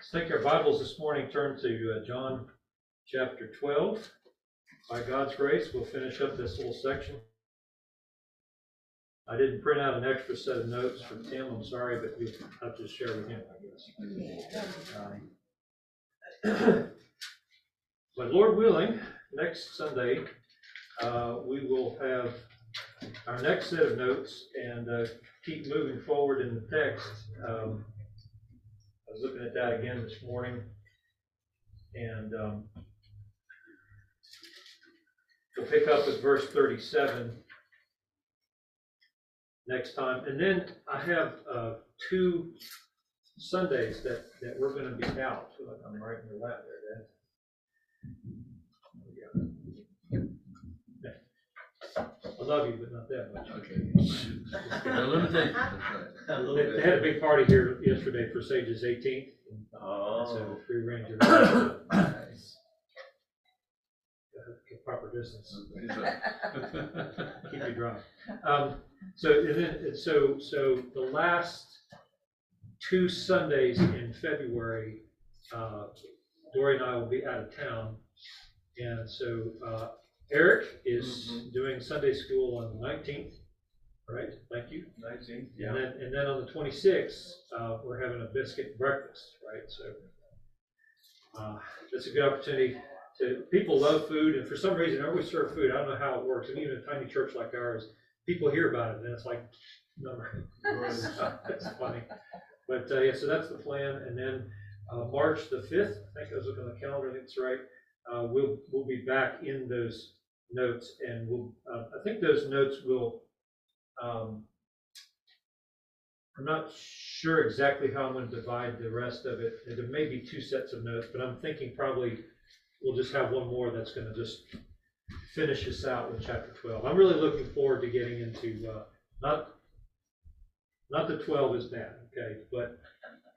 Let's take our Bibles this morning, turn to uh, John chapter 12. By God's grace, we'll finish up this little section. I didn't print out an extra set of notes for Tim, I'm sorry, but you have to share with him, I guess. Um, But Lord willing, next Sunday, uh, we will have our next set of notes and uh, keep moving forward in the text. Um, I was looking at that again this morning. And um, we'll pick up at verse thirty-seven next time. And then I have uh, two Sundays that, that we're gonna be out. Feel like I'm right in your lap there, Dad. I love you, but not that much. Okay. Are limitations, that's right. They they had a big party here yesterday for Sage's eighteenth, so Oh. free range of Nice. proper distance. Keep you dry. Um, so, and then, and so, so the last two Sundays in February, uh, Dory and I will be out of town. And so, uh, Eric is Mhm. doing Sunday school on the nineteenth, right? Thank you. Nineteen, And then, and then on the twenty-sixth, uh, we're having a biscuit breakfast, right? So, uh, that's a good opportunity to, people love food, and for some reason, everybody serve food. I don't know how it works. And even a tiny church like ours, people hear about it, and it's like, number. It's funny. But, uh, yeah, so that's the plan. And then, uh, March the fifth, I think I was looking at the calendar, I think it's right. Uh, we'll, we'll be back in those notes, and we'll, uh, I think those notes will, um, I'm not sure exactly how I'm gonna divide the rest of it. There may be two sets of notes, but I'm thinking probably we'll just have one more that's gonna just finish us out with chapter twelve. I'm really looking forward to getting into, uh, not, not that twelve is bad, okay, but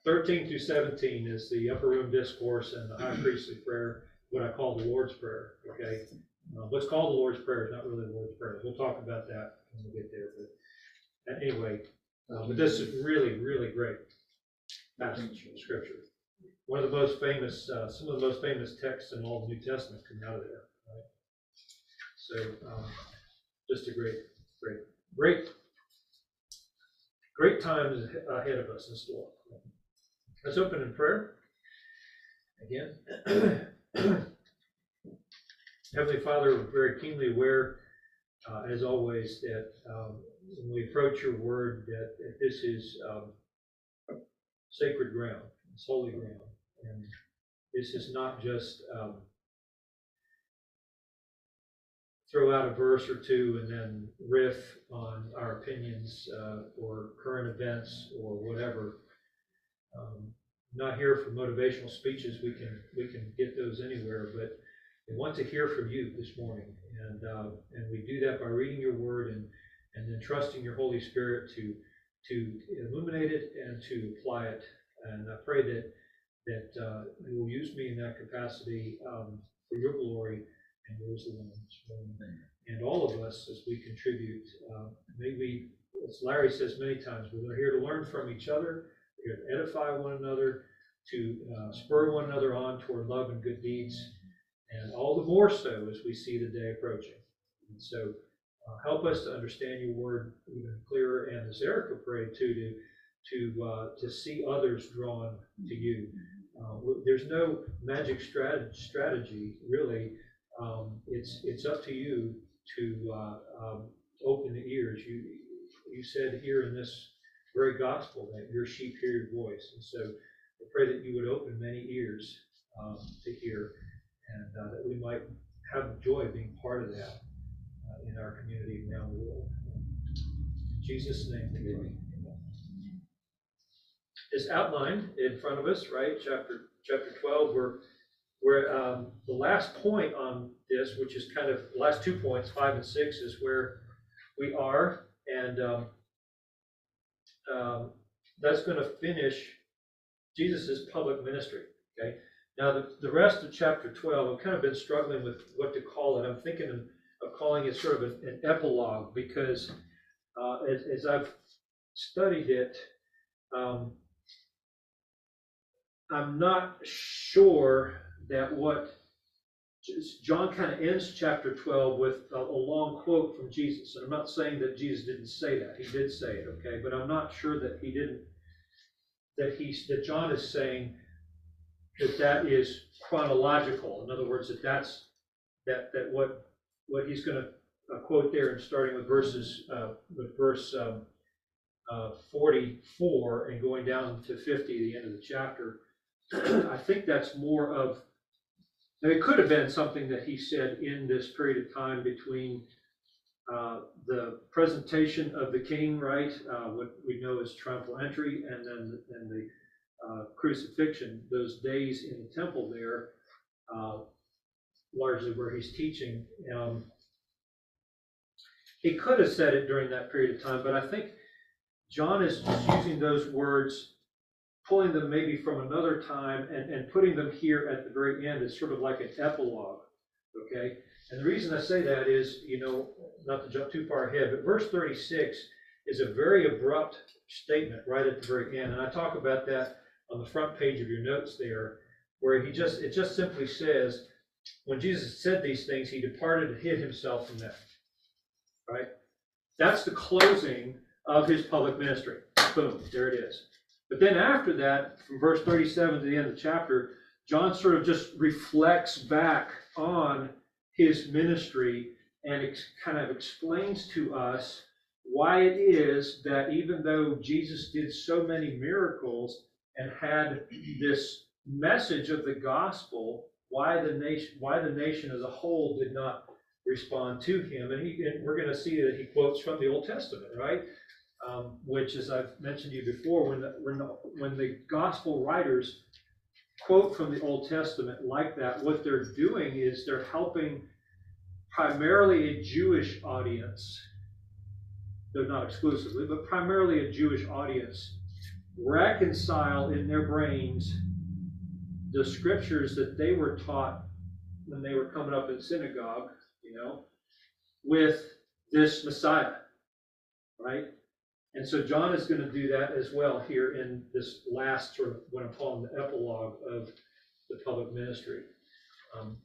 thirteen through seventeen is the upper room discourse and the high priestly prayer, what I call the Lord's Prayer, okay? Uh, What's called the Lord's Prayer is not really the Lord's Prayer. We'll talk about that when we get there, but anyway, uh, but this is really, really great passage of scripture. One of the most famous, uh, some of the most famous texts in all the New Testament come out of there, right? So, um, just a great, great, great, great times ahead of us in store. Let's open in prayer. Again. Heavenly Father, we're very keenly aware, uh, as always, that, um, when we approach your word, that, that this is, um, sacred ground, it's holy ground. And this is not just, um, throw out a verse or two and then riff on our opinions, uh, or current events or whatever. Um, Not here for motivational speeches, we can, we can get those anywhere, but we want to hear from you this morning. And, uh, and we do that by reading your word and, and then trusting your Holy Spirit to, to illuminate it and to apply it. And I pray that, that, uh, you will use me in that capacity, um, for your glory and yours alone. And all of us as we contribute, uh, may we, as Larry says many times, we're here to learn from each other, we're here to edify one another, to, uh, spur one another on toward love and good deeds. And all the more so as we see the day approaching. And so, uh, help us to understand your word even clearer, and as Erica prayed too, to, to, uh, to see others drawn to you. Uh, there's no magic strategy, strategy, really. Um, it's, it's up to you to, uh, um, open the ears. You, you said here in this very gospel that your sheep hear your voice. And so I pray that you would open many ears, um, to hear and uh, that we might have the joy of being part of that uh, in our community and around the world. In Jesus' name, pray. It's outlined in front of us, right? Chapter chapter 12, where where um, the last point on this, which is kind of last two points, five and six, is where we are, and um, um, that's going to finish Jesus' public ministry. Okay. Now, the, the rest of chapter 12, I've kind of been struggling with what to call it. I'm thinking of, calling it sort of an, an epilogue because uh, as, as I've studied it, um, I'm not sure that what, John kind of ends chapter twelve with a, a long quote from Jesus. And I'm not saying that Jesus didn't say that. He did say it, okay? But I'm not sure that he didn't, that he's, that John is saying that that is chronological. In other words, that that's, that, that what, what he's gonna uh, quote there and starting with verses, uh, with verse, um, uh, forty-four and going down to fifty, the end of the chapter. I think that's more of, now, it could have been something that he said in this period of time between uh, the presentation of the king, right, uh, what we know as triumphal entry, and then, and the uh, crucifixion, those days in the temple there, uh, largely where he's teaching. Um, He could have said it during that period of time, but I think John is just using those words, pulling them maybe from another time and, and putting them here at the very end as sort of like an epilogue, okay? And the reason I say that is, you know, not to jump too far ahead, but verse thirty-six is a very abrupt statement right at the very end. And I talk about that on the front page of your notes there, where he just, it just simply says, when Jesus said these things, he departed and hid himself from them. Right? That's the closing of his public ministry. Boom, there it is. But then after that, from verse 37 to the end of the chapter, John sort of just reflects back on his ministry and ex- kind of explains to us why it is that even though Jesus did so many miracles and had this message of the gospel, why the nation, why the nation as a whole did not respond to him. And, he, and we're going to see that he quotes from the Old Testament, right? Um, which, as I've mentioned to you before, when the, when the, when the gospel writers quote from the Old Testament like that, what they're doing is they're helping primarily a Jewish audience, though not exclusively, but primarily a Jewish audience, reconcile in their brains the scriptures that they were taught when they were coming up in synagogue, you know, with this Messiah, right? And so John is going to do that as well here in this last sort of what I'm calling the epilogue of the public ministry. Um,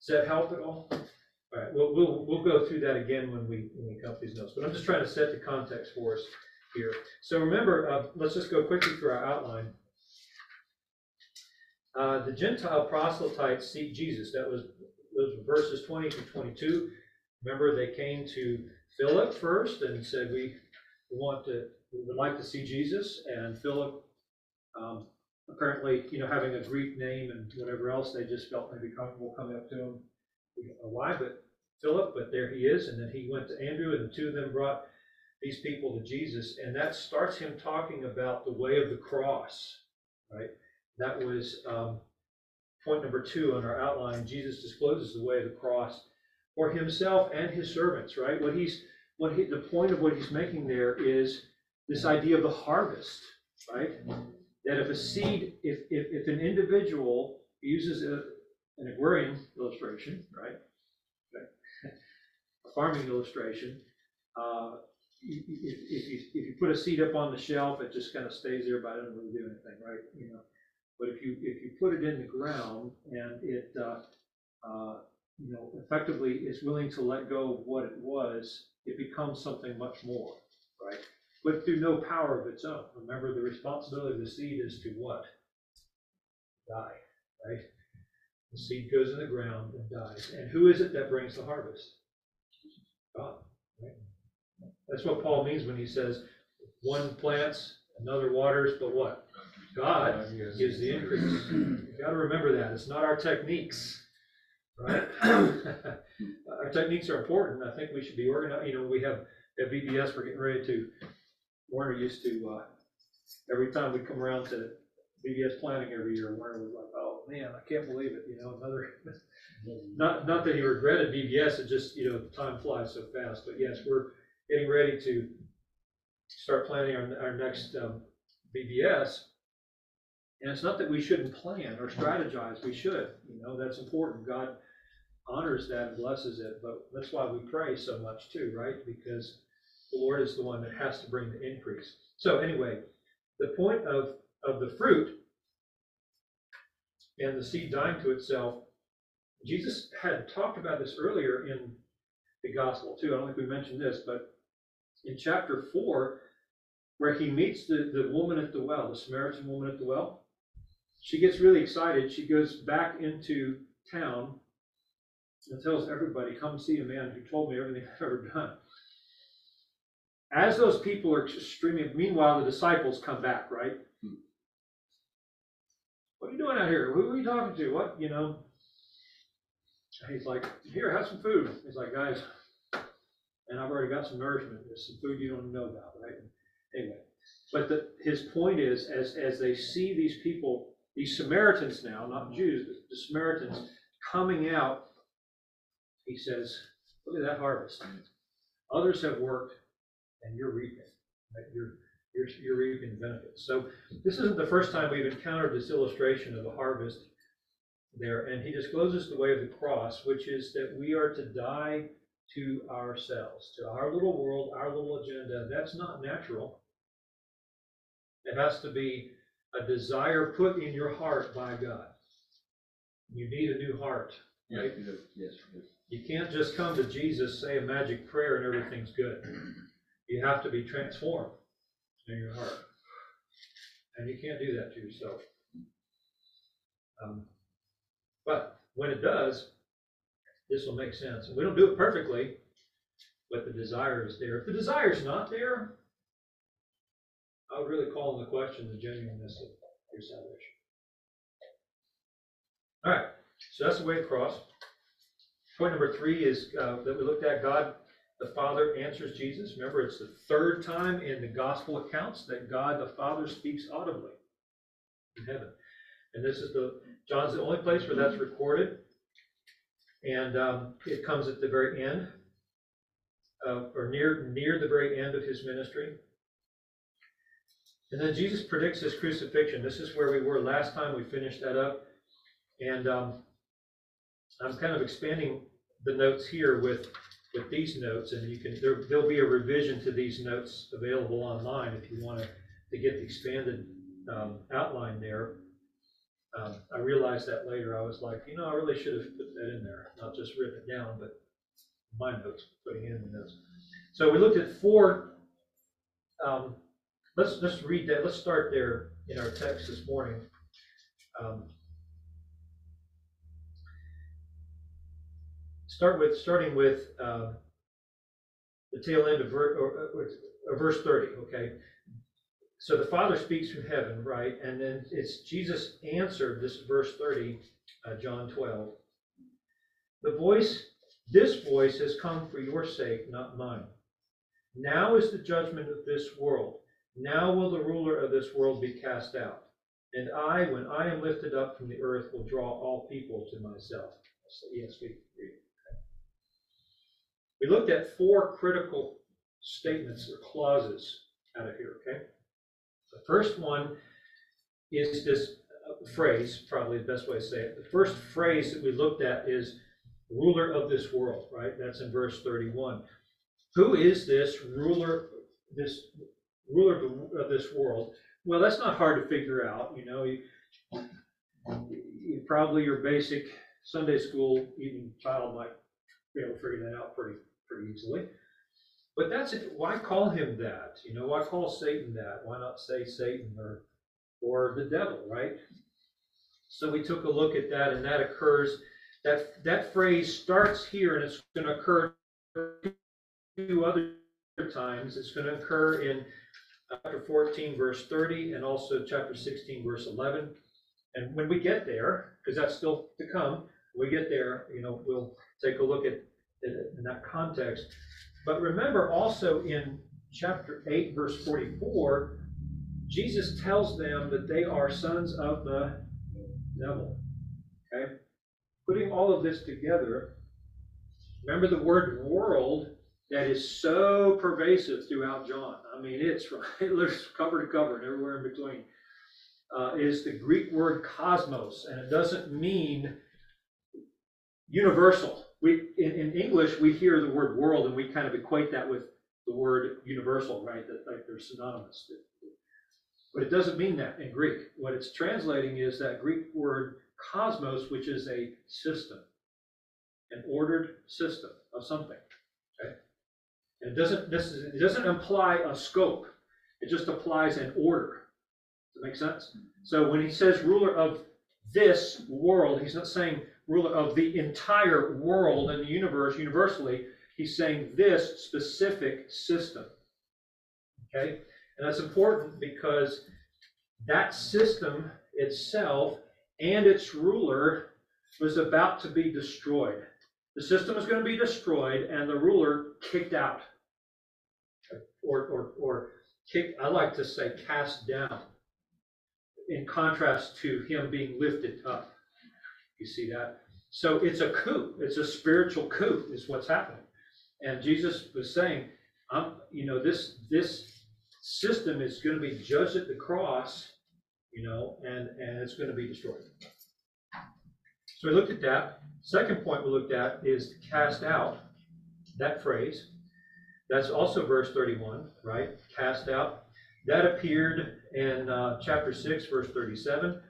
does that help at all? All right, we'll, we'll, we'll go through that again when we, when we come up these notes, but I'm just trying to set the context for us here. So remember, uh, let's just go quickly through our outline. Uh, the Gentile proselytes seek Jesus. That was verses 20 to 22. Remember, they came to Philip first and said, "We want to, we would like to see Jesus." And Philip, um, apparently, you know, having a Greek name and whatever else, they just felt maybe comfortable coming up to him. Why, but Philip, but there he is. And then he went to Andrew, and the two of them brought these people to Jesus, and that starts him talking about the way of the cross, right? That was um, point number two on our outline. Jesus discloses the way of the cross for himself and his servants, right? What he's, what he, the point of what he's making there is this idea of the harvest, right? That if a seed, if, if, if an individual uses a, an agrarian illustration, right? Okay. A farming illustration, uh, if, if you, if you put a seed up on the shelf, it just kind of stays there, but it doesn't really do anything, right? You know, but if you, if you put it in the ground and it, uh, uh, you know, effectively is willing to let go of what it was, it becomes something much more, right? But through no power of its own. Remember, the responsibility of the seed is to what? Die, right? The seed goes in the ground and dies. And who is it that brings the harvest? God, right? That's what Paul means when he says, one plants, another waters, but what? God gives the increase. You gotta remember that. It's not our techniques, right? Our techniques are important. I think we should be organized, you know, we have, at VBS, we're getting ready to, Warner used to, uh, every time we come around to VBS planning every year, Warner was like, oh, man, I can't believe it, you know, another, not, not that he regretted VBS, it just, you know, time flies so fast, but yes, we're getting ready to start planning our, our next, um, VBS. And it's not that we shouldn't plan or strategize, we should, you know, that's important, God honors that and blesses it, but that's why we pray so much too, right? Because the Lord is the one that has to bring the increase. So anyway, the point of, of the fruit and the seed dying to itself. Jesus had talked about this earlier in the gospel too. I don't think we mentioned this, but in chapter four, where he meets the, the woman at the well, the Samaritan woman at the well, she gets really excited. She goes back into town and tells everybody, come see a man who told me everything I've ever done. As those people are streaming, meanwhile, the disciples come back, right? Hmm. What are you doing out here? Who are you talking to? What, you know? And he's like, here, have some food. He's like, guys, and I've already got some nourishment. There's some food you don't know about, right? Anyway, but the, his point is, as, as they see these people, these Samaritans now, not Jews, but the Samaritans coming out, he says, look at that harvest. Others have worked and you're reaping. Right? You're, you're, you're reaping benefits. So this isn't the first time we've encountered this illustration of a harvest there. And he discloses the way of the cross, which is that we are to die to ourselves, to our little world, our little agenda. That's not natural. It has to be a desire put in your heart by God. You need a new heart. Yes, yes, yes. You can't just come to Jesus, say a magic prayer, and everything's good. You have to be transformed in your heart. And you can't do that to yourself. Um, but when it does, this will make sense. We don't do it perfectly, but the desire is there. If the desire is not there, I would really call into question the genuineness of your salvation. All right, so that's the way across. Point number three is uh, that we looked at God the Father answers Jesus. Remember, it's the third time in the gospel accounts that God the Father speaks audibly in heaven. And this is the, John's the only place where that's recorded. And um, it comes at the very end, uh, or near, near the very end of his ministry. And then Jesus predicts his crucifixion. This is where we were last time. We finished that up. And um, I'm kind of expanding the notes here with with these notes, and you can, there, there'll be a revision to these notes available online if you want to, to get the expanded, um, outline there. Um, I realized that later, I was like, you know, I really should have put that in there, not just written it down, but my notes, putting in the notes. So we looked at four, um, let's, let's read that, let's start there in our text this morning. Um, start with, starting with um, the tail end of ver, or, or, or verse 30, okay? So the Father speaks from heaven, right? And then it's Jesus answered this verse 30, uh, John 12. The voice, this voice has come for your sake, not mine. Now is the judgment of this world. Now will the ruler of this world be cast out. And I, when I am lifted up from the earth, will draw all people to myself. That's the. We looked at four critical statements or clauses out of here, okay? The first one is this uh, phrase, probably the best way to say it. The first phrase that we looked at is ruler of this world, right? That's in verse 31. Who is this ruler, this ruler of this world? Well, that's not hard to figure out, you know. You, you probably your basic Sunday school even child might be able to figure that out pretty pretty easily. But that's it. Why call him that? You know, why call Satan that? Why not say Satan or or the devil, right? So we took a look at that, and that occurs. That that phrase starts here, and it's going to occur two other times. It's going to occur in chapter 14, verse 30, and also chapter 16, verse 11. And when we get there, because that's still to come, we get there, you know, we'll take a look at in that context. But remember also in chapter 8, verse 44, Jesus tells them that they are sons of the devil. Okay? Putting all of this together, remember the word world that is so pervasive throughout John. I mean, it's from Hitler's cover to cover and everywhere in between. Uh, is the Greek word cosmos, and it doesn't mean universal we in, in English we hear the word world and we kind of equate that with the word universal, right? That like they're synonymous. But it doesn't mean that in Greek. What it's translating is that Greek word cosmos, which is a system, an ordered system of something, okay? And it doesn't, this is, it doesn't imply a scope, it just applies an order. Does that make sense? Mm-hmm. So when he says ruler of this world, he's not saying ruler of the entire world and the universe universally, he's saying this specific system. Okay? And that's important because that system itself and its ruler was about to be destroyed. The system was going to be destroyed and the ruler kicked out. Or, or, or I like to say cast down. In contrast to him being lifted up. You see that? So it's a coup. It's a spiritual coup is what's happening. And Jesus was saying, I'm, you know, this, this system is going to be judged at the cross, you know, and, and it's going to be destroyed. So we looked at that. Second point we looked at is cast out, that phrase. That's also verse 31, right? Cast out. That appeared in uh, chapter 6, verse 37.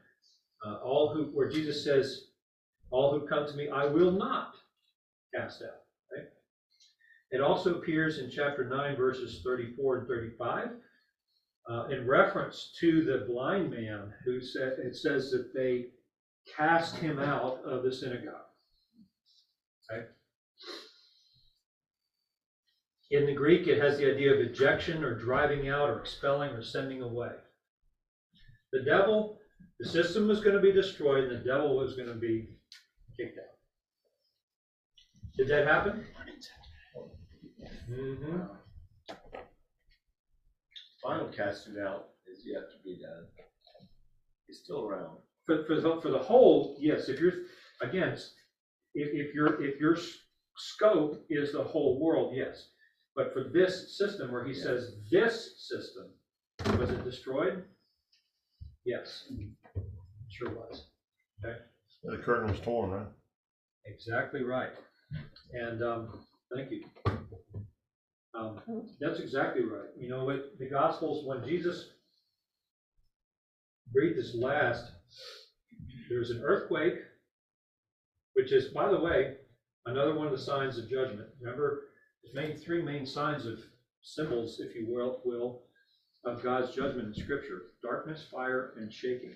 Uh, all who, where Jesus says, All who come to me, I will not cast out. Right? It also appears in chapter 9, verses 34 and 35 uh, in reference to the blind man who said, it says that they cast him out of the synagogue. In the Greek, it has the idea of ejection or driving out or expelling or sending away. The devil, the system was going to be destroyed and the devil was going to be kicked out. Did that happen? hmm Final casting out is yet to be done. He's still around. For, for the, for the whole, yes, if you're, again, if, if your, if your scope is the whole world, yes. But for this system where he says this system, was it destroyed? Yes, sure was. The curtain was torn, right? Exactly right. And, um, thank you. Um, that's exactly right. You know, with the Gospels, when Jesus breathed his last, there was an earthquake, which is, by the way, another one of the signs of judgment. Remember, there's main, three main signs of symbols, if you will, will, of God's judgment in Scripture, darkness, fire, and shaking.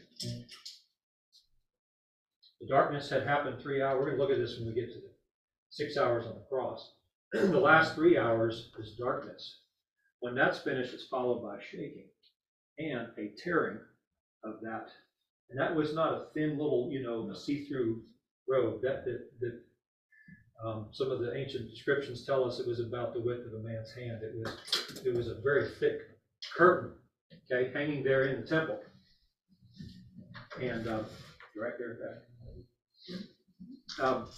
The darkness had happened three hours, we're gonna look at this when we get to the six hours on the cross. The last three hours is darkness. When that's finished, it's followed by shaking and a tearing of that. And that was not a thin little, you know, see-through robe. That, that, that, um, some of the ancient descriptions tell us it was about the width of a man's hand. It was, it was a very thick curtain, okay, hanging there in the temple. And, um, right there. Um,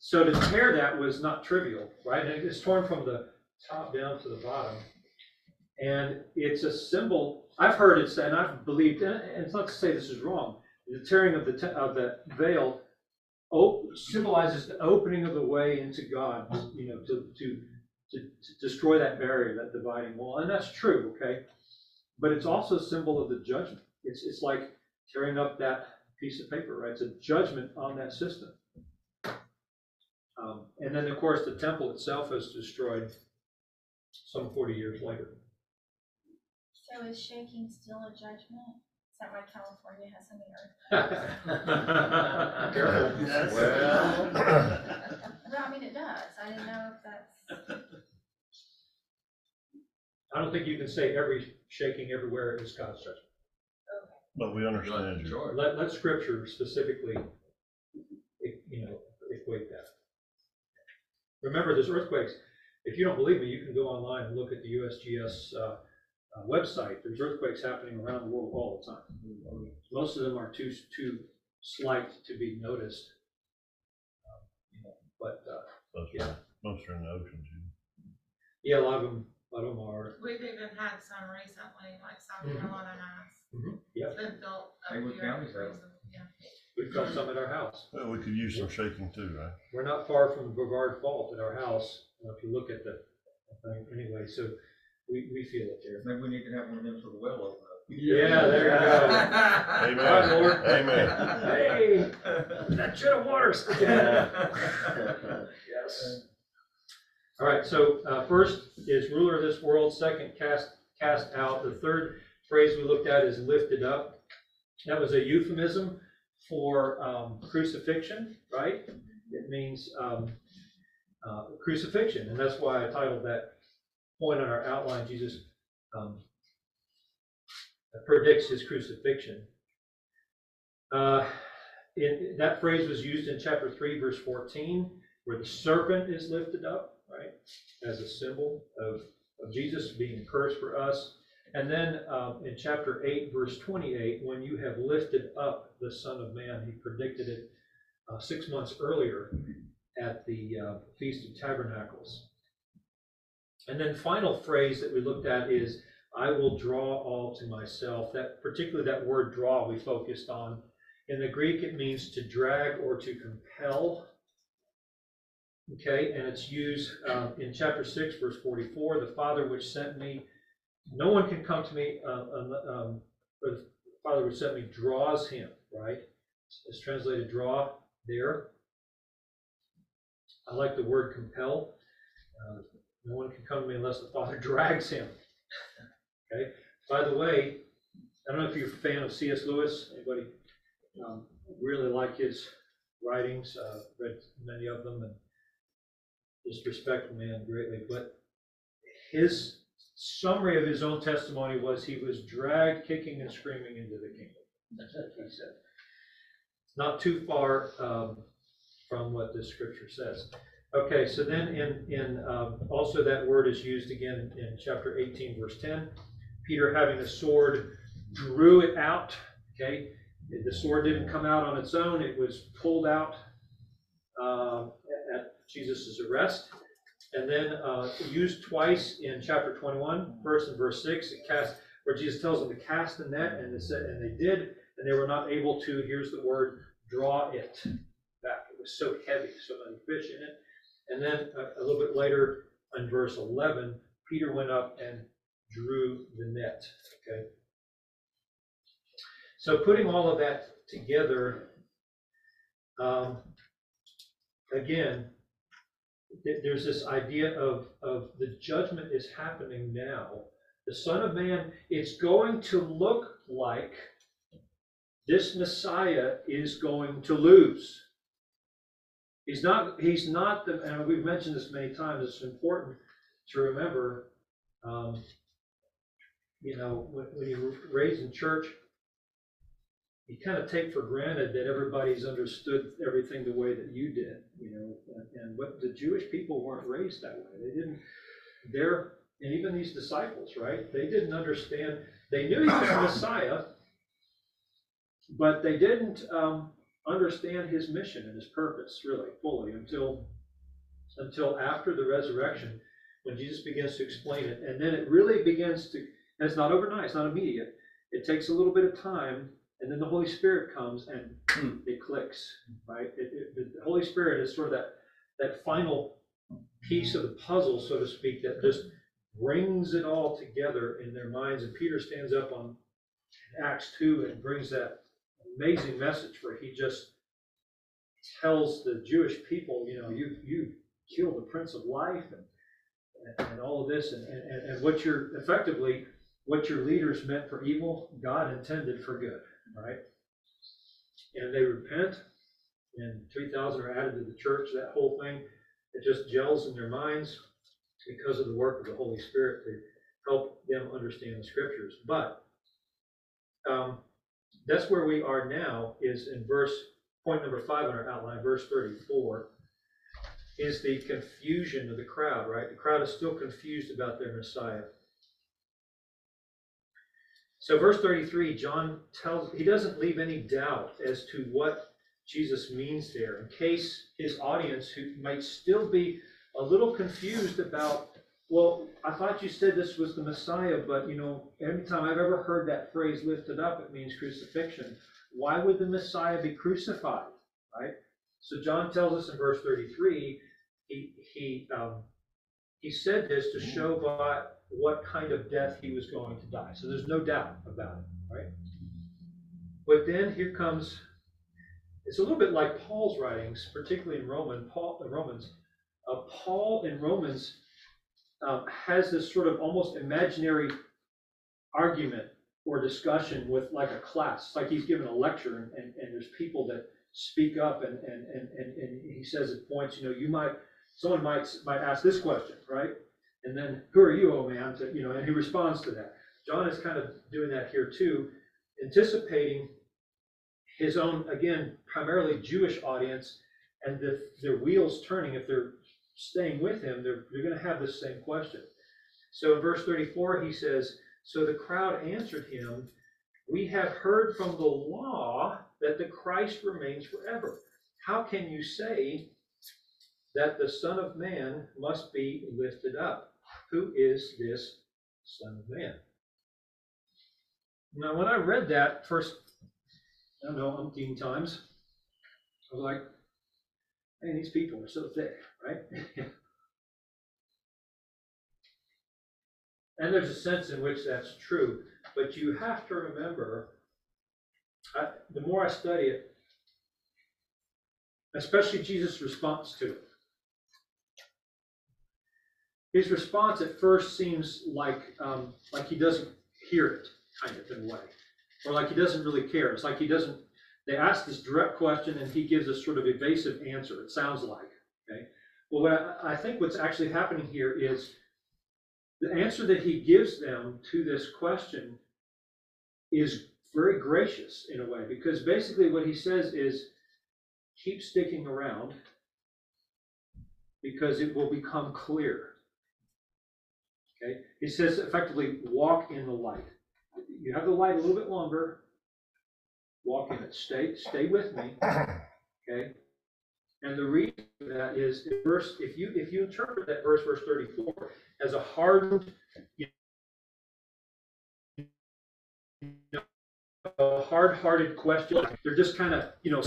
So to tear that was not trivial, right? And it's torn from the top down to the bottom. And it's a symbol, I've heard it said, and I've believed, and it's not to say this is wrong, the tearing of the, te- of the veil symbolizes the opening of the way into God, you know, to, to, to, to destroy that barrier, that dividing wall. And that's true, okay? But it's also a symbol of the judgment. It's, it's like tearing up that piece of paper, right? It's a judgment on that system. Um, and then, of course, the temple itself is destroyed some forty years later. So is shaking still a judgment? Is that why California has so many earthquakes? Careful. Well. Well, I mean, it does. I didn't know if that's, I don't think you can say every shaking everywhere is God's judgment. But we understand you. Sure. Let, let scripture specifically, you know, equate that. Remember, there's earthquakes. If you don't believe me, you can go online and look at the USGS, uh, uh, website. There's earthquakes happening around the world all the time. Most of them are too, too slight to be noticed. Um, you know, But, uh, Most are, most are in the ocean too. yeah, a lot of them, a lot of them are. We've even had some recently, like South Mhm. Carolina has. Yep, It's been built up Haywood here County's had 'em. recently, yeah. we've got some at our house. Well, we could use some shaking too, right? We're not far from Brevard Fault at our house, uh, if you look at the, thing anyway, so we, we feel it there. Maybe we need to have one of them for the well open up. Yeah, there you go. Right, Amen, Lord. amen. Hey, that jet of water's. Yes. All right, so, uh, first is ruler of this world, second cast, cast out. The third phrase we looked at is lifted up. That was a euphemism for, um, crucifixion, right? It means, um, uh, crucifixion, and that's why I titled that point on our outline, Jesus, um, predicts his crucifixion. Uh, in, that phrase was used in chapter three, verse fourteen, where the serpent is lifted up, right? As a symbol of, of Jesus being cursed for us. And then, um, in chapter eight, verse twenty-eight, when you have lifted up the Son of Man, he predicted it, uh, six months earlier at the, uh, Feast of Tabernacles. And then final phrase that we looked at is, I will draw all to myself. That, particularly that word draw we focused on. In the Greek, it means to drag or to compel. Okay, and it's used um, in chapter 6, verse 44 the Father which sent me, no one can come to me, um, um, or the Father which sent me draws him, right? It's translated draw there. I like the word compel. Uh, no one can come to me unless the Father drags him. Okay, by the way, I don't know if you're a fan of C.S. Lewis, anybody um, really like his writings, uh, read many of them and just respect the man greatly, but his summary of his own testimony was he was dragged kicking and screaming into the kingdom. That's what he said. It's not too far um, from what the scripture says. Okay, so then in, in, um, also that word is used again in chapter 18, verse 10. Peter having a sword drew it out, okay? The sword didn't come out on its own, it was pulled out uh, at Jesus' arrest. And then uh, used twice in chapter 21, first in verse 6, it cast, where Jesus tells them to cast the net, and they said, and they did, and they were not able to, here's the word, draw it back. It was so heavy, so many fish in it. And then a, a little bit later, in verse 11, Peter went up and drew the net. Okay. So putting all of that together, um, again, there's this idea of, of the judgment is happening now. The Son of Man, it's going to look like this Messiah is going to lose. He's not, he's not the, and we've mentioned this many times, it's important to remember, um, you know, when, when you're raised in church, you kind of take for granted that everybody's understood everything the way that you did, you know, and, what the Jewish people weren't raised that way. They didn't, they're, and even these disciples, right? They didn't understand, they knew he was the Messiah, but they didn't, um, understand his mission and his purpose really fully until, until after the resurrection, when Jesus begins to explain it. And then it really begins to, and it's not overnight, it's not immediate. It takes a little bit of time, and then the Holy Spirit comes and it clicks, right? It, it, the Holy Spirit is sort of that, that final piece of the puzzle, so to speak, that just brings it all together in their minds. And Peter stands up on Acts 2 and brings that amazing message where he just tells the Jewish people, you know, you you killed the Prince of Life and and, all of this, and, and and what you're effectively what your leaders meant for evil, God intended for good, right? And they repent, and three thousand are added to the church. That whole thing, it just gels in their minds because of the work of the Holy Spirit to help them understand the scriptures. But um, that's where we are now is in verse point number five on our outline verse 34 is the confusion of the crowd right the crowd is still confused about their messiah so verse 33 john tells he doesn't leave any doubt as to what jesus means there in case his audience who might still be a little confused about well, I thought you said this was the Messiah, but you know, every time I've ever heard that phrase lifted up, it means crucifixion. Why would the Messiah be crucified? Right? So John tells us in verse 33, he he um, he said this to show by what kind of death he was going to die. So there's no doubt about it, right? But then here comes, it's a little bit like Paul's writings, particularly in Roman, Paul, uh, Romans. Uh, Paul in Romans um, has this sort of almost imaginary argument or discussion with like a class. It's like he's given a lecture and, and, and there's people that speak up and, and, and, and, and he says at points, you know, you might, someone might, might ask this question, right? And then, who are you, oh man, to, you know, and he responds to that. John is kind of doing that here too, anticipating his own, again, primarily Jewish audience and the, their wheels turning, if they're staying with him, they're, they're gonna have this same question. So in verse thirty-four, he says, so the crowd answered him, we have heard from the law that the Christ remains forever. How can you say that the Son of Man must be lifted up? Who is this Son of Man? Now, when I read that first, I don't know, umpteen times, I was like, man, these people are so thick, right? and there's a sense in which that's true, but you have to remember, I, the more I study it, especially Jesus' response to it, his response at first seems like um, like he doesn't hear it, kind of in a way, or like he doesn't really care. It's like he doesn't. They ask this direct question and he gives a sort of evasive answer. It sounds like okay. Well, what I, I think what's actually happening here is the answer that he gives them to this question is very gracious in a way because basically what he says is keep sticking around because it will become clear. Okay, he says effectively, walk in the light. You have the light a little bit longer. Walk in it. Stay, stay with me. Okay. And the reason for that is in verse, if you if you interpret that verse, verse 34, as a hardened, you know, hard-hearted question, they're just kind of, you know,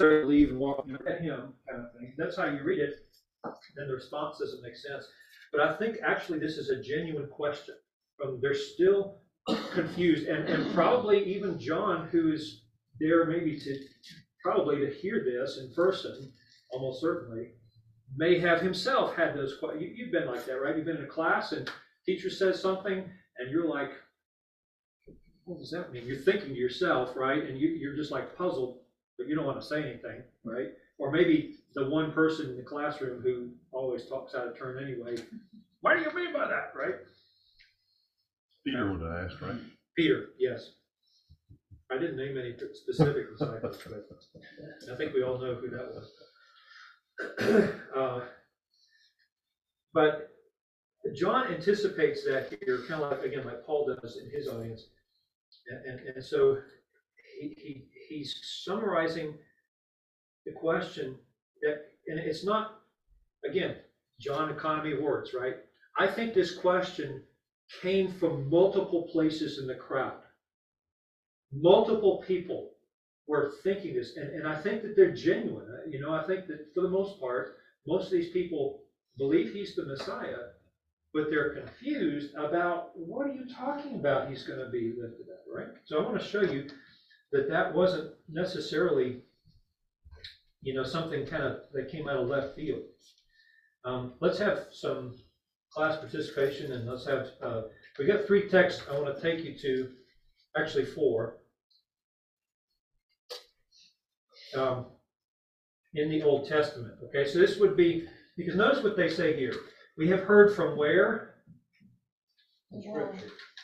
leave and walk at him kind of thing. That's how you read it. Then the response doesn't make sense. But I think actually this is a genuine question. Um, they're still confused, and, and probably even John, who is there maybe to probably to hear this in person, almost certainly, may have himself had those questions. You, you've been like that, right? You've been in a class and teacher says something, and you're like, what does that mean? You're thinking to yourself, right? And you, you're just like puzzled, but you don't want to say anything, right? Or maybe the one person in the classroom who always talks out of turn anyway. What do you mean by that, right? Peter would have asked, right? Peter, yes. I didn't name any specific disciples, but I think we all know who that was. Uh, But John anticipates that here, kind of like, again, like Paul does in his audience. And, and, and so he, he, he's summarizing the question that, and it's not, again, John economy words, right? I think this question came from multiple places in the crowd. Multiple people were thinking this, and, and I think that they're genuine. Uh, You know, I think that for the most part, most of these people believe he's the Messiah, but they're confused about what are you talking about he's going to be lifted up, right? So I want to show you that that wasn't necessarily, you know, something kind of that came out of left field. Um, let's have some class participation and let's have, uh, we got three texts I want to take you to, actually four. Um, in the Old Testament, okay, so this would be, because notice what they say here. We have heard from where?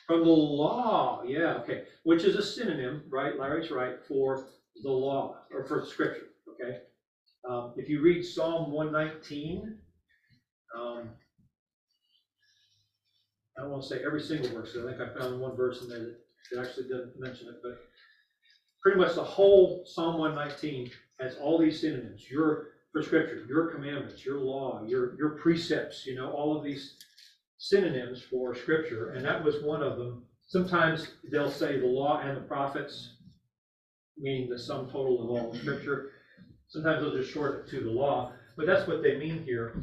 From the law, yeah, okay, which is a synonym, right, Larry's right, for the law, or for scripture, okay? Um, if you read Psalm one nineteen, um, I don't want to say every single verse. I think I found one verse in there that, that actually doesn't mention it, but pretty much the whole Psalm one nineteen has all these synonyms, your, for scripture, your commandments, your law, your, your precepts, you know, all of these synonyms for scripture, and that was one of them. Sometimes they'll say the law and the prophets, meaning the sum total of all the scripture. Sometimes they'll just short it to the law, but that's what they mean here.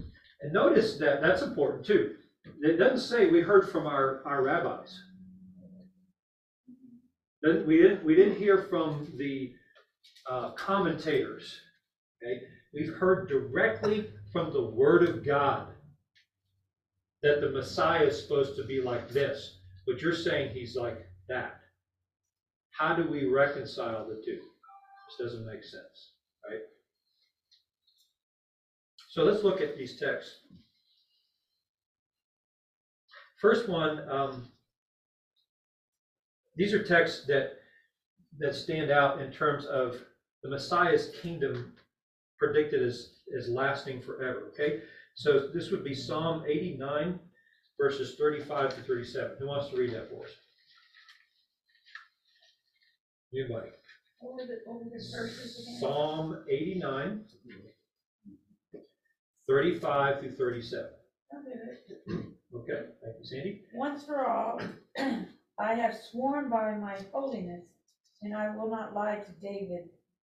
And notice that that's important too. It doesn't say we heard from our, our rabbis. We didn't, we didn't hear from the uh, commentators, okay? We've heard directly from the Word of God that the Messiah is supposed to be like this, but you're saying he's like that. How do we reconcile the two? This doesn't make sense, right? So let's look at these texts. First one, um, these are texts that, that stand out in terms of the Messiah's kingdom predicted as, as lasting forever, okay? So this would be Psalm 89, verses 35 to 37. Who wants to read that for us? Anybody? Were the, were the verses again? Psalm 89, 35 through 37. I'll do it. Okay, thank you, Sandy. Once for all, I have sworn by my holiness, and I will not lie to David,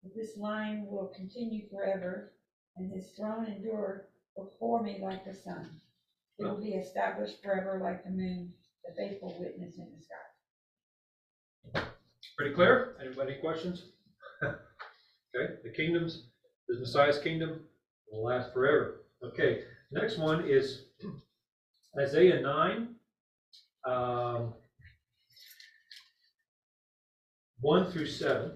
that this line will continue forever, and his throne endure before me like the sun. It will be established forever like the moon, the faithful witness in the sky. Pretty clear? Anybody any questions? Okay, the kingdoms, the Messiah's kingdom will last forever. Okay, next one is Isaiah nine, um, one through seven.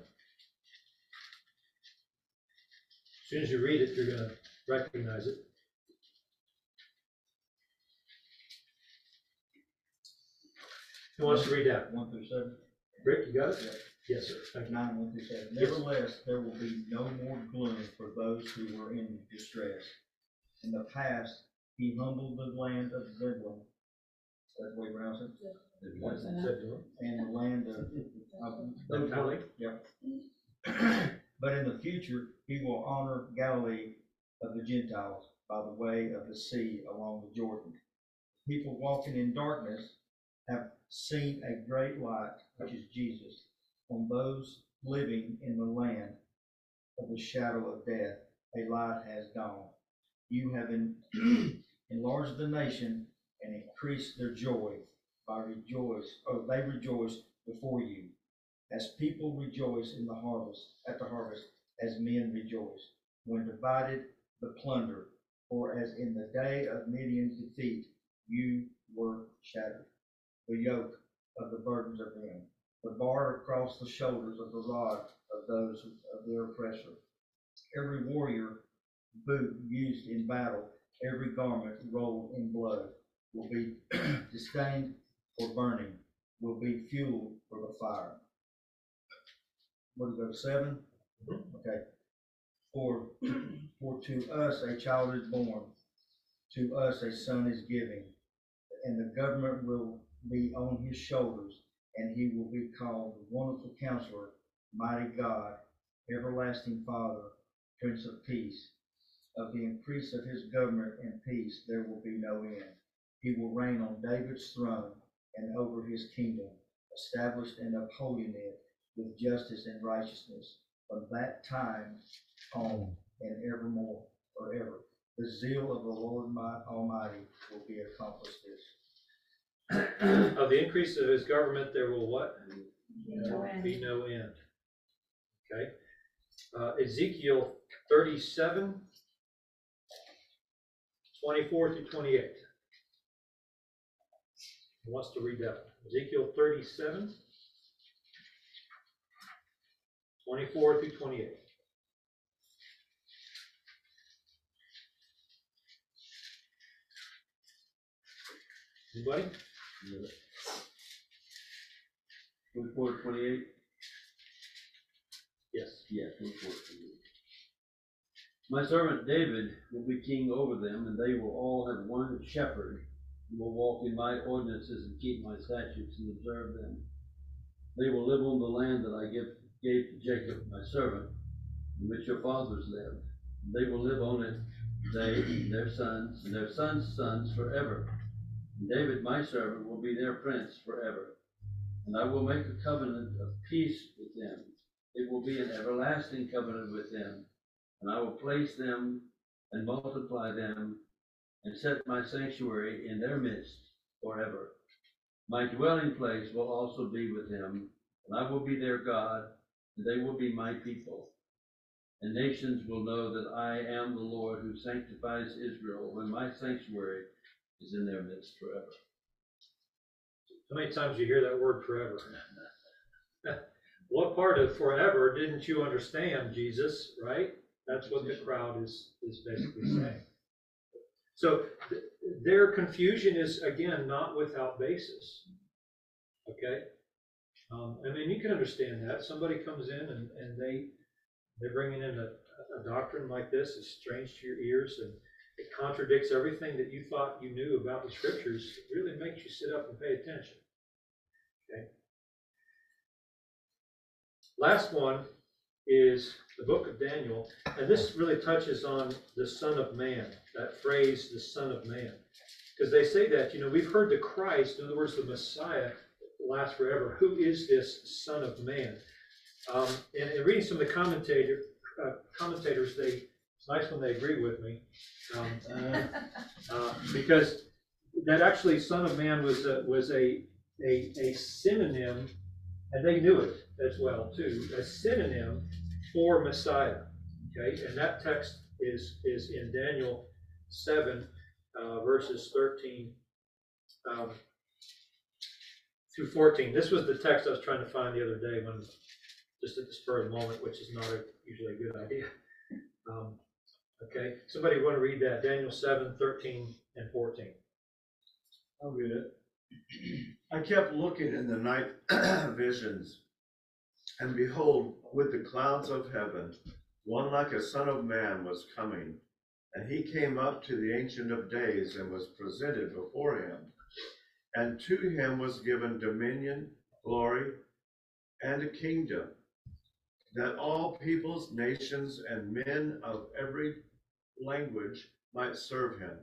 As soon as you read it, you're gonna recognize it. Who wants to read that? One through seven, Rick, you got it? Yes, sir. Thank nine, one through seven. Nevertheless, there will be no more gloom for those who were in distress. In the past, he humbled the land of Zebulun. That's the way you pronounce it? Close enough. Zebulun. And the land of, of those were, yep. But in the future, he will honor Galilee of the Gentiles by the way of the sea along the Jordan. People walking in darkness have seen a great light, which is Jesus. On those living in the land of the shadow of death, a light has dawned. You have en- enlarged the nation and increased their joy by rejoice, or they rejoice before you. As people rejoice in the harvest, at the harvest, as men rejoice, when divided the plunder, for as in the day of Midian's defeat, you were shattered. The yoke of the burdens of them, the bar across the shoulders of the rod of those of their oppressor. Every warrior boot used in battle, every garment rolled in blood, will be disdained for burning, will be fuel for the fire. What is that, seven? Mhm. Okay. For, for to us a child is born, to us a son is given, and the government will be on his shoulders, and he will be called the Wonderful Counselor, Mighty God, Everlasting Father, Prince of Peace. Of the increase of his government and peace there will be no end. He will reign on David's throne and over his kingdom, established and upholding it with justice and righteousness from that time on and evermore, forever. The zeal of the Lord my Almighty will be accomplished this. Of the increase of his government, there will what? Be no end. Okay. Uh, Ezekiel thirty-seven, twenty-four through twenty-eight. Who wants to read that? Ezekiel thirty-seven, twenty-four through twenty-eight. Anybody? Twenty-four, twenty-eight? Yes. Yeah, twenty-four, twenty-eight. My servant David will be king over them, and they will all have one shepherd, and will walk in my ordinances and keep my statutes and observe them. They will live on the land that I give, gave to Jacob, my servant, in which your fathers lived. And They will live on it, they, and their sons, and their sons' sons forever. David, my servant, will be their prince forever. And I will make a covenant of peace with them. It will be an everlasting covenant with them. And I will place them and multiply them and set my sanctuary in their midst forever. My dwelling place will also be with them, and I will be their God, and they will be my people. And nations will know that I am the Lord who sanctifies Israel when my sanctuary is in their midst forever. How many times you hear that word forever? What part of forever didn't you understand, Jesus, right? That's what the crowd is, is basically saying. So th- their confusion is, again, not without basis. Okay? Um, I mean, you can understand that. Somebody comes in and, and they, they're bringing in a, a doctrine like this, is strange to your ears, and it contradicts everything that you thought you knew about the scriptures. It really makes you sit up and pay attention. Okay? Last one is the book of Daniel, and this really touches on the Son of Man, that phrase, the Son of Man. Because they say that, you know, we've heard the Christ, in other words, the Messiah, last forever. Who is this Son of Man? Um, and, and reading some of the commentator, uh, commentators, they, nice when they agree with me. Um, uh, because that actually Son of Man was a, was a, a, a synonym, and they knew it as well too, a synonym for Messiah. Okay, and that text is is in Daniel seven uh, verses thirteen um, through fourteen. This was the text I was trying to find the other day when just at the spur of the moment, which is not a, usually a good idea. Um, okay, somebody want to read that? Daniel 7, 13, and 14. I'll read it. I kept looking in the night visions, and behold, with the clouds of heaven, one like a son of man was coming. And he came up to the Ancient of Days and was presented before him. And to him was given dominion, glory, and a kingdom, that all peoples, nations, and men of every language might serve him.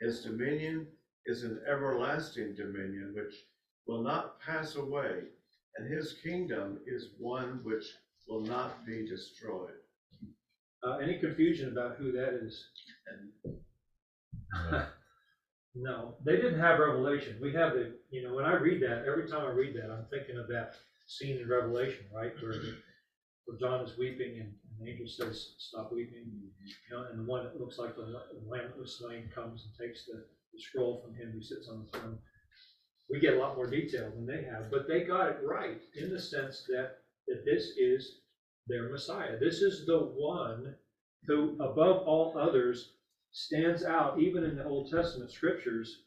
His dominion is an everlasting dominion which will not pass away, and his kingdom is one which will not be destroyed. Uh, any confusion about who that is? No, they didn't have revelation. We have the, you know, when I read that, every time I read that, I'm thinking of that scene in Revelation, right? Where, where John is weeping and the angel says, stop weeping. You know, and the one that looks like the the lamb that was slain comes and takes the, the scroll from him who sits on the throne. We get a lot more detail than they have, but they got it right in the sense that, that this is their Messiah. This is the one who, above all others, stands out, even in the Old Testament scriptures,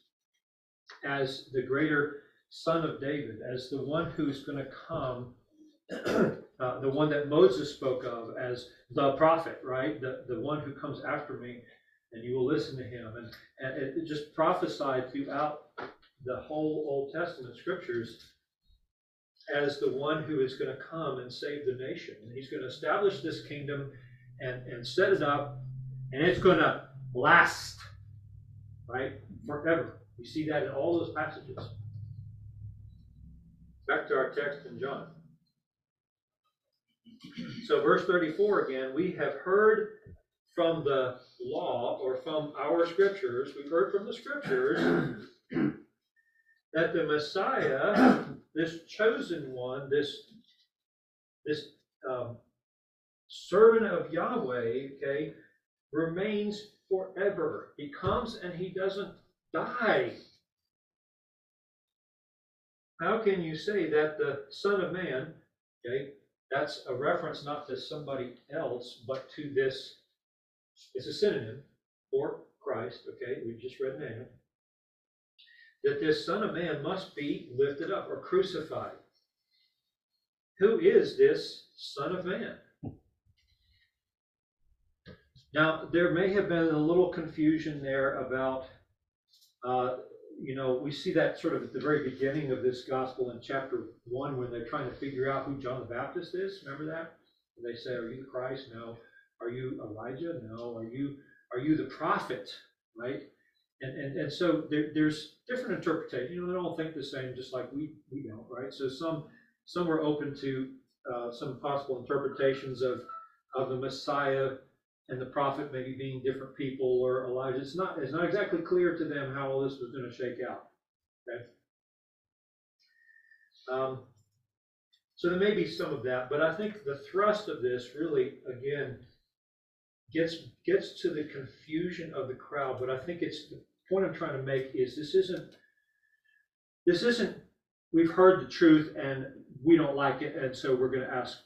as the greater son of David, as the one who's going to come, uh, the one that Moses spoke of as the prophet, right? The, the one who comes after me, and you will listen to him. And, and it just prophesied throughout the whole Old Testament scriptures as the one who is going to come and save the nation. And he's going to establish this kingdom and, and set it up, and it's going to last, right? Forever. We see that in all those passages. Back to our text in John. So, verse 34 again, we have heard from the law or from our scriptures, we've heard from the scriptures that the Messiah, this chosen one, this, this um, servant of Yahweh, okay, remains forever. He comes and he doesn't die. How can you say that the Son of Man, okay, that's a reference not to somebody else, but to this, it's a synonym for Christ, okay, we just read Daniel, that this Son of Man must be lifted up or crucified. Who is this Son of Man? Now, there may have been a little confusion there about, uh, you know, we see that sort of at the very beginning of this gospel in chapter one when they're trying to figure out who John the Baptist is. Remember that? And they say, "Are you the Christ?" No. Are you Elijah? No. Are you are you the prophet? Right? And and and so there, there's different interpretations. You know, they don't think the same, just like we we don't, right? So some some are open to uh, some possible interpretations of of the Messiah and the prophet maybe being different people or Elijah. It's not, it's not exactly clear to them how all this was gonna shake out, okay? Um, so there may be some of that, but I think the thrust of this really, again, gets, gets to the confusion of the crowd, but I think it's, the point I'm trying to make is this isn't, this isn't, we've heard the truth and we don't like it, and so we're gonna ask,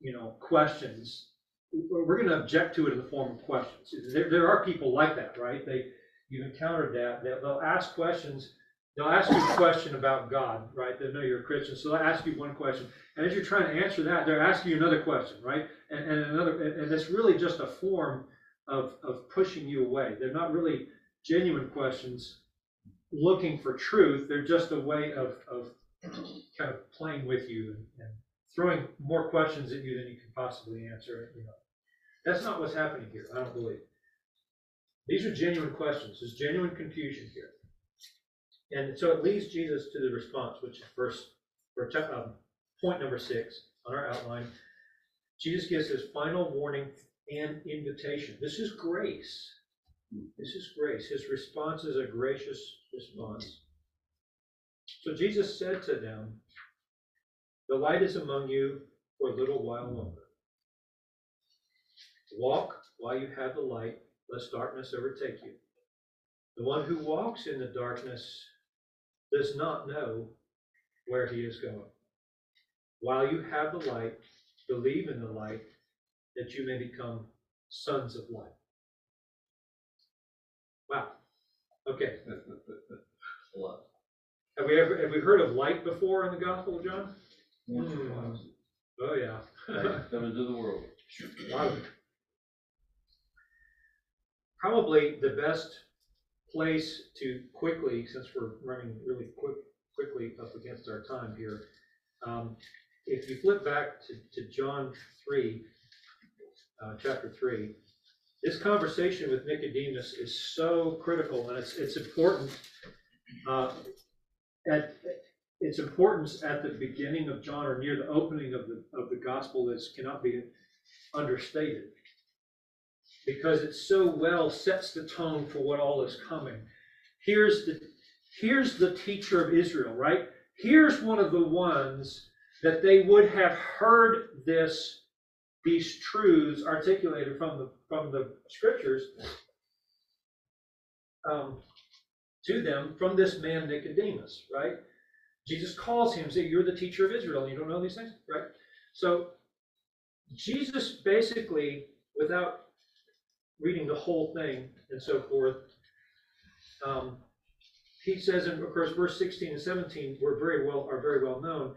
you know, questions. We're we're gonna object to it in the form of questions. There, there are people like that, right? They, you've encountered that, that they'll ask questions, they'll ask you a question about God, right? They know you're a Christian, so they'll ask you one question. And as you're trying to answer that, they're asking you another question, right? And, and another, and, and it's really just a form of, of pushing you away. They're not really genuine questions looking for truth. They're just a way of, of kind of playing with you and, and throwing more questions at you than you can possibly answer, you know. That's not what's happening here, I don't believe. These are genuine questions. There's genuine confusion here. And so it leads Jesus to the response, which is verse, or, um, point number six on our outline. Jesus gives his final warning and invitation. This is grace. This is grace. His response is a gracious response. So Jesus said to them, The light is among you for a little while longer. Walk while you have the light, lest darkness overtake you. The one who walks in the darkness does not know where he is going. While you have the light, believe in the light, that you may become sons of light. Wow. Okay. Have we ever, have we heard of light before in the Gospel of John? Hmm. Oh, yeah. Come into the world. Lot. Probably the best place to quickly, since we're running really quick, quickly up against our time here. um, If you flip back to, to John three, uh, chapter three, this conversation with Nicodemus is so critical and it's, it's important. uh, At, its importance at the beginning of John or near the opening of the, of the gospel is, cannot be understated. Because it so well sets the tone for what all is coming. Here's the, here's the teacher of Israel, right? Here's one of the ones that they would have heard this, these truths articulated from the, from the scriptures um, to them from this man Nicodemus, right? Jesus calls him, say, you're the teacher of Israel, and you don't know these things, right? So Jesus basically, without reading the whole thing and so forth, um, he says in, of course, verse 16 and 17 were very well, are very well known.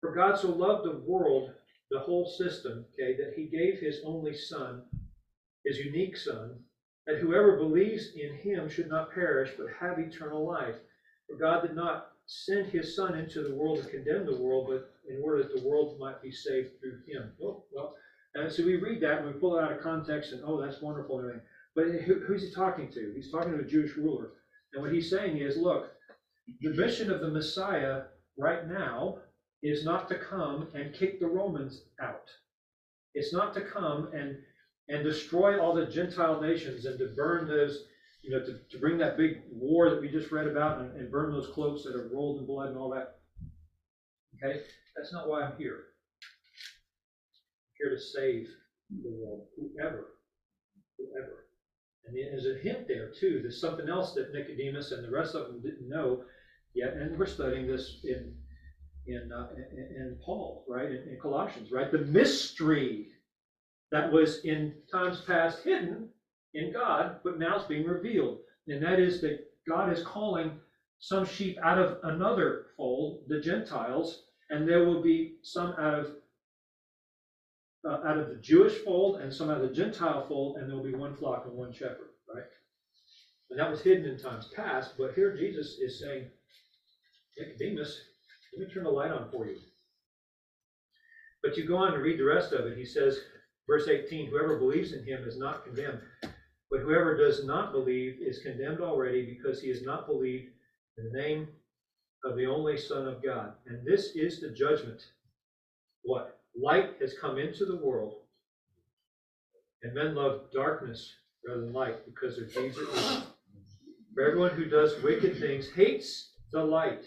For God so loved the world, the whole system, okay, that he gave his only son, his unique son, that whoever believes in him should not perish, but have eternal life. For God did not send his son into the world to condemn the world, but in order that the world might be saved through him. Oh, well, and so we read that and we pull it out of context and, oh, that's wonderful and everything. But who, who's he talking to? He's talking to a Jewish ruler. And what he's saying is, look, the mission of the Messiah right now is not to come and kick the Romans out. It's not to come and and destroy all the Gentile nations and to burn those, you know, to, to bring that big war that we just read about and, and burn those cloaks that are rolled in blood and all that. Okay? That's not why I'm here. I'm here to save the world, whoever, whoever. And there's a hint there too. There's something else that Nicodemus and the rest of them didn't know yet, and we're studying this in in uh, in, in Paul, right? In, in Colossians, right? The mystery that was in times past hidden in God, but now it's being revealed. And that is that God is calling some sheep out of another fold, the Gentiles, and there will be some out of uh, out of the Jewish fold and some out of the Gentile fold, and there will be one flock and one shepherd, right? And that was hidden in times past, but here Jesus is saying, Nicodemus, let me turn the light on for you. But you go on to read the rest of it. He says, verse 18, whoever believes in him is not condemned, but whoever does not believe is condemned already because he has not believed in the name of the only Son of God. And this is the judgment. What? Light has come into the world, And men love darkness rather than light because their deeds are evil. For everyone who does wicked things hates the light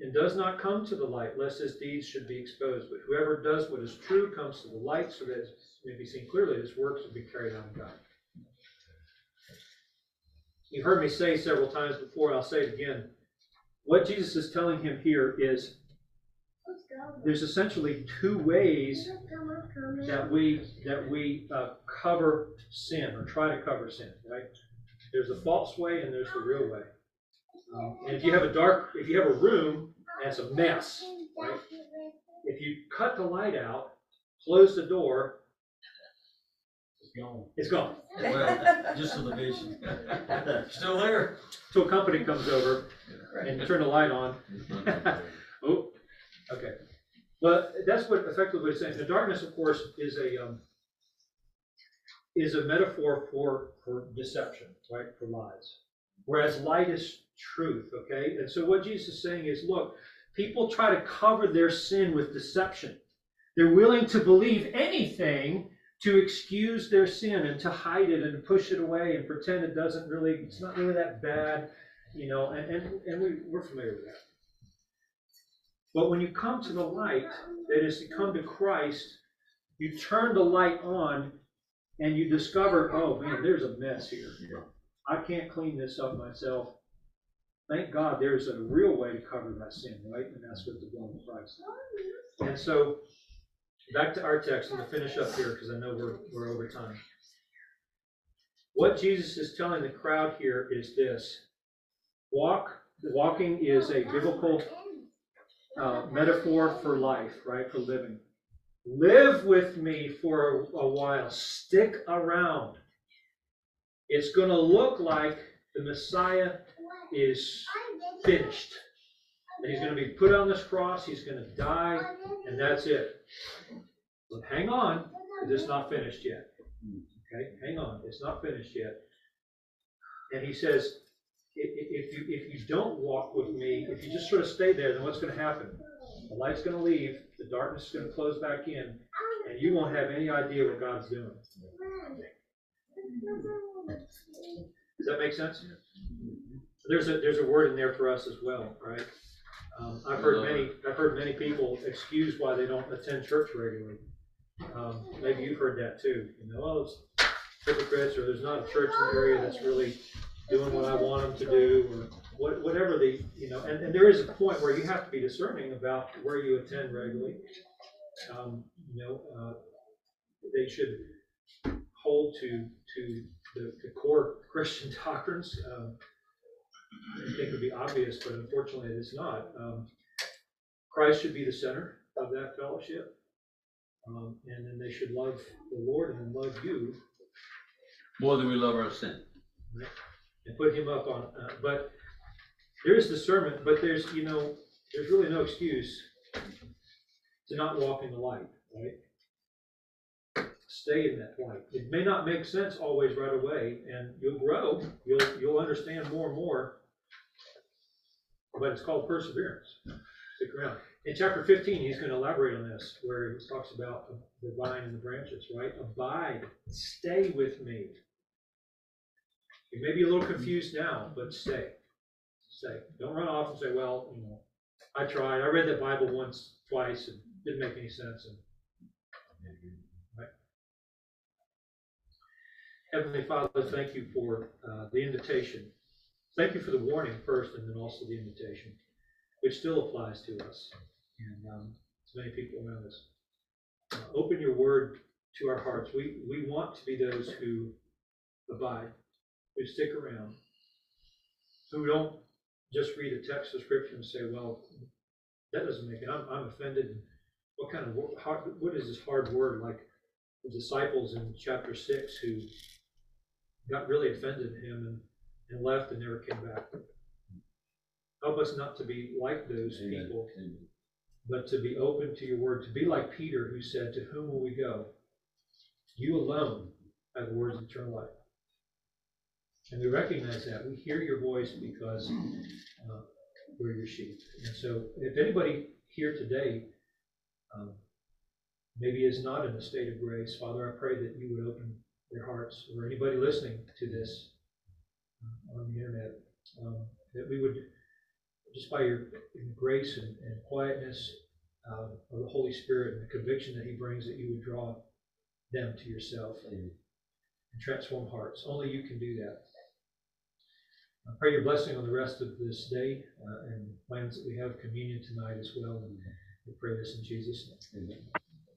and does not come to the light lest his deeds should be exposed. But whoever does what is true comes to the light so that may be seen clearly this work will be carried out in God. You've heard me say several times before, I'll say it again. What Jesus is telling him here is there's essentially two ways that we that we uh, cover sin or try to cover sin, right? There's the false way and there's the real way. Um, and if you have a dark, if you have a room and it's a mess, right? If you cut the light out, close the door, It's gone. it's gone. Well, just for the vision. Still there? Till a company comes over and turn the light on. Oh, okay. But that's what effectively what it's saying. The darkness, of course, is a, um, is a metaphor for, for deception, right, for lies. Whereas light is truth, okay? And so what Jesus is saying is, look, people try to cover their sin with deception. They're willing to believe anything to excuse their sin and to hide it and push it away and pretend it doesn't really, it's not really that bad, you know, and, and, and we, we're familiar with that. But when you come to the light, that is to come to Christ, you turn the light on and you discover, oh man, there's a mess here. I can't clean this up myself. Thank God there's a real way to cover that sin, right? And that's with the blood of Christ. And so, back to our text, I'm going to finish up here because I know we're, we're over time. What Jesus is telling the crowd here is this walk, walking is a biblical uh, metaphor for life, right? For living. Live with me for a, a while. Stick around. It's going to look like the Messiah is finished. That he's going to be put on this cross, he's going to die, and that's it. But hang on, it's not finished yet. Okay, hang on, it's not finished yet. And he says, if you if you don't walk with me, if you just sort of stay there, then what's going to happen? The light's going to leave, the darkness is going to close back in, and you won't have any idea what God's doing. Does that make sense? There's a there's a word in there for us as well, right? Um, I've heard many I've heard many people excuse why they don't attend church regularly. Um, maybe you've heard that too. You know, oh, it's hypocrites, or there's not a church in the area that's really doing what I want them to do, or what, whatever the you know. And, and there is a point where you have to be discerning about where you attend regularly. Um, you know, uh, they should hold to to the, the core Christian doctrines. Um, I think it would be obvious, but unfortunately it is not. Um, Christ should be the center of that fellowship. Um, and then they should love the Lord and love you More than we love our sin. and put him up on, uh, but there is discernment, but there's, you know, there's really no excuse to not walk in the light, right? Stay in that light. It may not make sense always right away, and you'll grow, you'll, you'll understand more and more, but it's called perseverance. Stick around. In chapter fifteen, he's gonna elaborate on this, where he talks about the- the vine and the branches, right? Abide, stay with me. You may be a little confused now, but stay. Stay. Don't run off and say, well, you know, I tried, I read the Bible once, twice, and didn't make any sense, and. Right? Heavenly Father, thank you for, uh, the invitation. Thank you for the warning first, and then also the invitation, which still applies to us, and, um, to many people around us. Uh, Open your word to our hearts. We, we want to be those who abide, who stick around, who don't just read a text of scripture and say, well, that doesn't make it, I'm, I'm offended. What kind of, what is this hard word, like the disciples in chapter six who got really offended at him and, and left and never came back. Help us not to be like those Amen. people, but to be open to your word, to be like Peter who said, to whom will we go? You alone have the words of eternal life. And we recognize that. We hear your voice because uh, we're your sheep. And so if anybody here today um, maybe is not in a state of grace, Father, I pray that you would open their hearts, or anybody listening to this on the internet, um, that we would, just by your grace and, and quietness uh, of the Holy Spirit and the conviction that He brings, that you would draw them to yourself and transform hearts. Only you can do that. I pray your blessing on the rest of this day uh, and plans that we have communion tonight as well. And we pray this in Jesus' name. Amen.